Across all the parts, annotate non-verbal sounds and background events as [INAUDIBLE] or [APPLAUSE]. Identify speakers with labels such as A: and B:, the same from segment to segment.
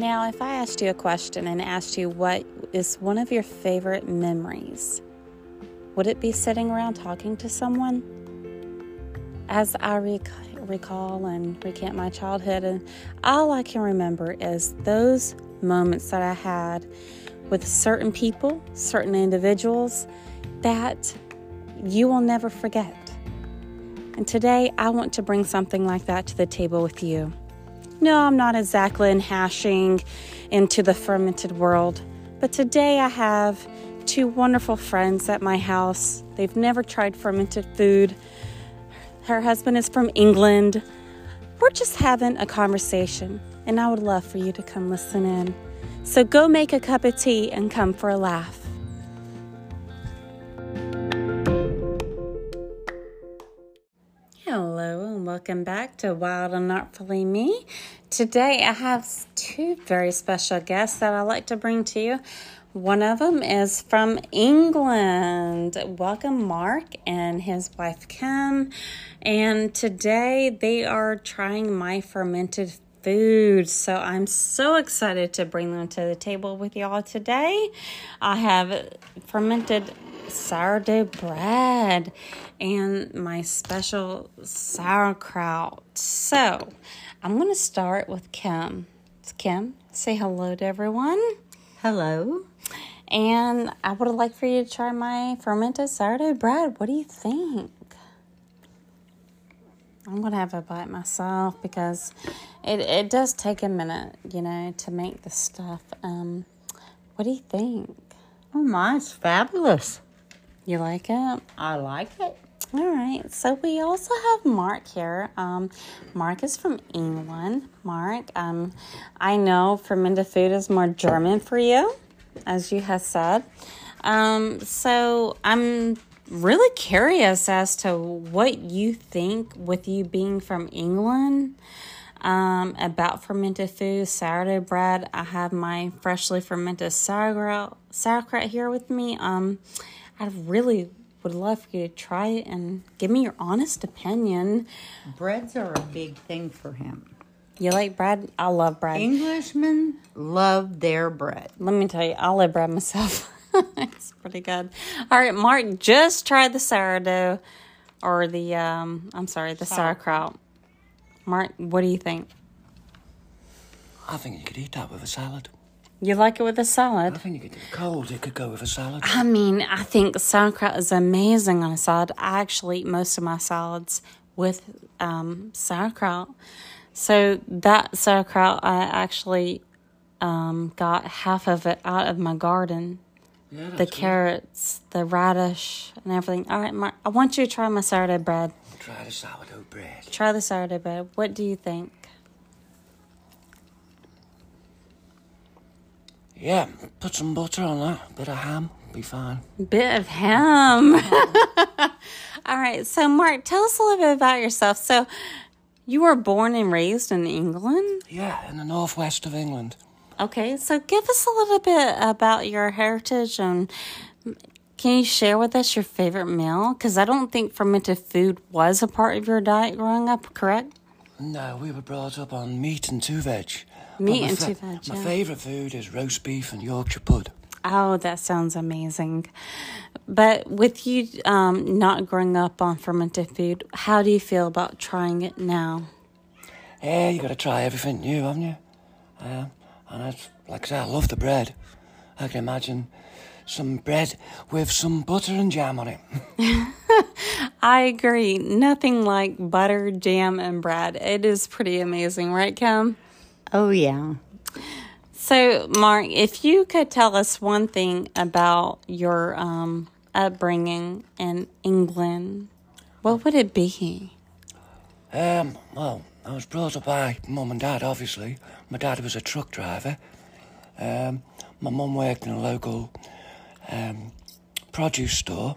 A: Now, if I asked you a question and asked you what is one of your favorite memories, would it be sitting around talking to someone? As I rec- recall and recant my childhood, and all I can remember is those moments that I had with certain people, certain individuals that you will never forget. And today I want to bring something like that to the table with you. No, I'm not exactly in hashing into the fermented world, but today I have two wonderful friends at my house. They've never tried fermented food. Her husband is from England. We're just having a conversation, and I would love for you to come listen in. So go make a cup of tea and come for a laugh. Hello and welcome back to Wild and Artfully Me. Today I have two very special guests that I'd like to bring to you. One of them is from England. Welcome, Mark and his wife Kim. And today they are trying my fermented food. So I'm so excited to bring them to the table with y'all today. I have fermented sourdough bread and my special sauerkraut. So I'm going to start with Kim. It's Kim, say hello to everyone.
B: Hello.
A: And I would like for you to try my fermented sourdough bread. What do you think? I'm going to have a bite myself because it, it does take a minute, you know, to make the stuff. Um, what do you think?
B: Oh my, it's fabulous.
A: You like it?
B: I like it.
A: All right. So we also have Mark here. Um, Mark is from England. Mark, um, I know fermented food is more German for you, as you have said. Um, so I'm really curious as to what you think with you being from England um, about fermented food, sourdough bread. I have my freshly fermented sauerkraut, sauerkraut here with me. Um, I really would love for you to try it and give me your honest opinion.
B: Breads are a big thing for him.
A: You like bread? I love bread.
B: Englishmen love their bread.
A: Let me tell you, I love bread myself. [LAUGHS] it's pretty good. All right, Mark, just try the sourdough or the um I'm sorry, the sauerkraut. Mark, what do you think?
C: I think you could eat that with a salad.
A: You like it with a salad?
C: I think you could do cold. It could go with a salad.
A: I mean, I think sauerkraut is amazing on a salad. I actually eat most of my salads with um, sauerkraut. So that sauerkraut, I actually um, got half of it out of my garden.
C: Yeah,
A: The
C: that's good.
A: carrots, the radish, and everything. All right, Mark, I want you to try my sourdough bread.
C: Try the sourdough bread.
A: Try the sourdough bread. What do you think?
C: Yeah, put some butter on that. Bit of ham, be fine.
A: Bit of ham. [LAUGHS] All right, so Mark, tell us a little bit about yourself. So, you were born and raised in England.
C: Yeah, in the northwest of England.
A: Okay, so give us a little bit about your heritage and can you share with us your favorite meal? Because I don't think fermented food was a part of your diet growing up, correct?
C: No, we were brought up on meat and two veg.
A: Meat and two veg,
C: My
A: yeah.
C: favourite food is roast beef and Yorkshire pud.
A: Oh, that sounds amazing. But with you um, not growing up on fermented food, how do you feel about trying it now?
C: Yeah, you got to try everything new, haven't you? Um, and I, like I say, I love the bread. I can imagine some bread with some butter and jam on it. [LAUGHS] [LAUGHS]
A: I agree. Nothing like butter, jam, and bread. It is pretty amazing, right, Kim?
B: Oh yeah.
A: So, Mark, if you could tell us one thing about your um, upbringing in England, what would it be?
C: Um, well, I was brought up by mum and dad, obviously. My dad was a truck driver. Um, my mum worked in a local um, produce store.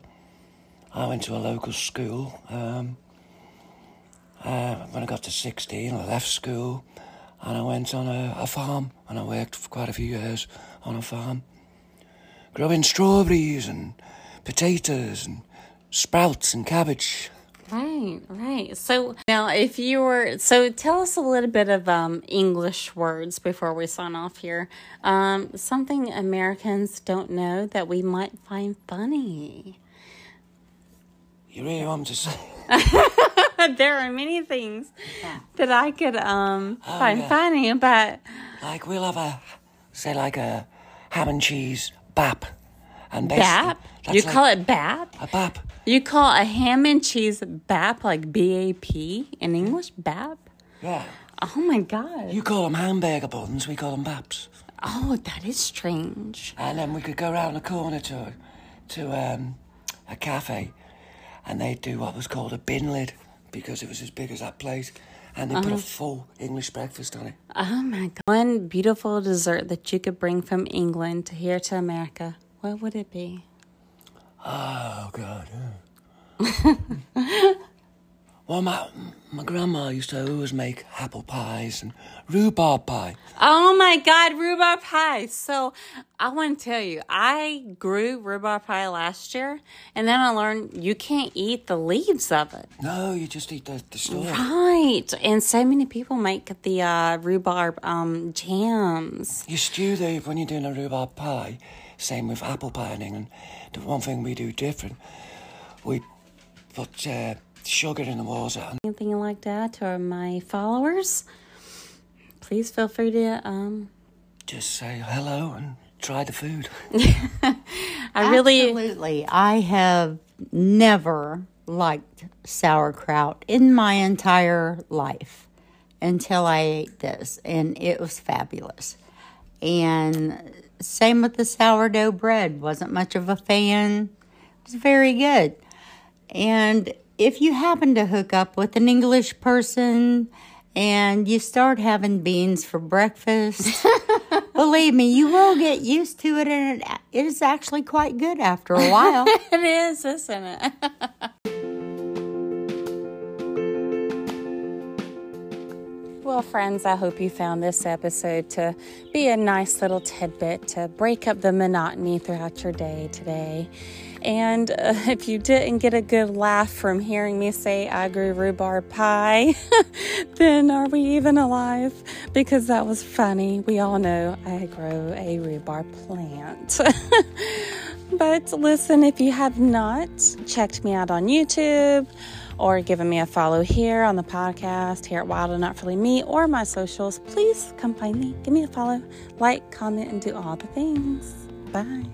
C: I went to a local school. Um, uh, when I got to 16, I left school and I went on a, a farm and I worked for quite a few years on a farm. Growing strawberries and potatoes and sprouts and cabbage.
A: Right, right. So now, if you were, so tell us a little bit of um, English words before we sign off here. Um, something Americans don't know that we might find funny.
C: You really want me to say? [LAUGHS] [LAUGHS]
A: there are many things that I could um, find
C: yeah.
A: funny, but
C: Like we'll have a say like a ham and cheese bap, and
A: BAP? You
C: like
A: call it BAP?
C: a bap.
A: You call a ham and cheese BAP, like B A P in English? BAP?
C: Yeah.
A: Oh my God.
C: You call them hamburger buns, we call them baps.
A: Oh, that is strange.
C: And then we could go round the corner to to um, a cafe, and they'd do what was called a bin lid because it was as big as that place, and they
A: Uh-huh.
C: put a full English breakfast on it.
A: Oh my God. One beautiful dessert that you could bring from England to here to America. What would it be?
C: Oh God. yeah. [LAUGHS] well, my my grandma used to always make apple pies and rhubarb pie.
A: Oh my God, rhubarb pie. So I want to tell you, I grew rhubarb pie last year, and then I learned you can't eat the leaves of it.
C: No, you just eat the the stalk.
A: Right. And so many people make the uh, rhubarb um, jams.
C: You stew the when you're doing a rhubarb pie. Same with apple pie in England. The one thing we do different, we put uh, sugar in the water and
A: Anything like that to my followers, please feel free to. Um,
C: just say hello and try the food. [LAUGHS]
A: I really.
B: Absolutely. I have never liked sauerkraut in my entire life until I ate this, and it was fabulous. And same with the sourdough bread. Wasn't much of a fan. It was very good. And if you happen to hook up with an English person and you start having beans for breakfast, [LAUGHS] believe me, you will get used to it, and it, is actually quite good after a while. [LAUGHS]
A: It is, isn't it? [LAUGHS] Well, friends, I hope you found this episode to be a nice little tidbit to break up the monotony throughout your day today. And uh, [LAUGHS] if you didn't get a good laugh from hearing me say I grew rhubarb pie, [LAUGHS] then are we even alive? Because that was funny. We all know I grow a rhubarb plant. [LAUGHS] But listen, if you have not checked me out on YouTube or giving me a follow here on the podcast, here at Wild and Not Really Me, or my socials, please come find me, give me a follow, like, comment, and do all the things. Bye.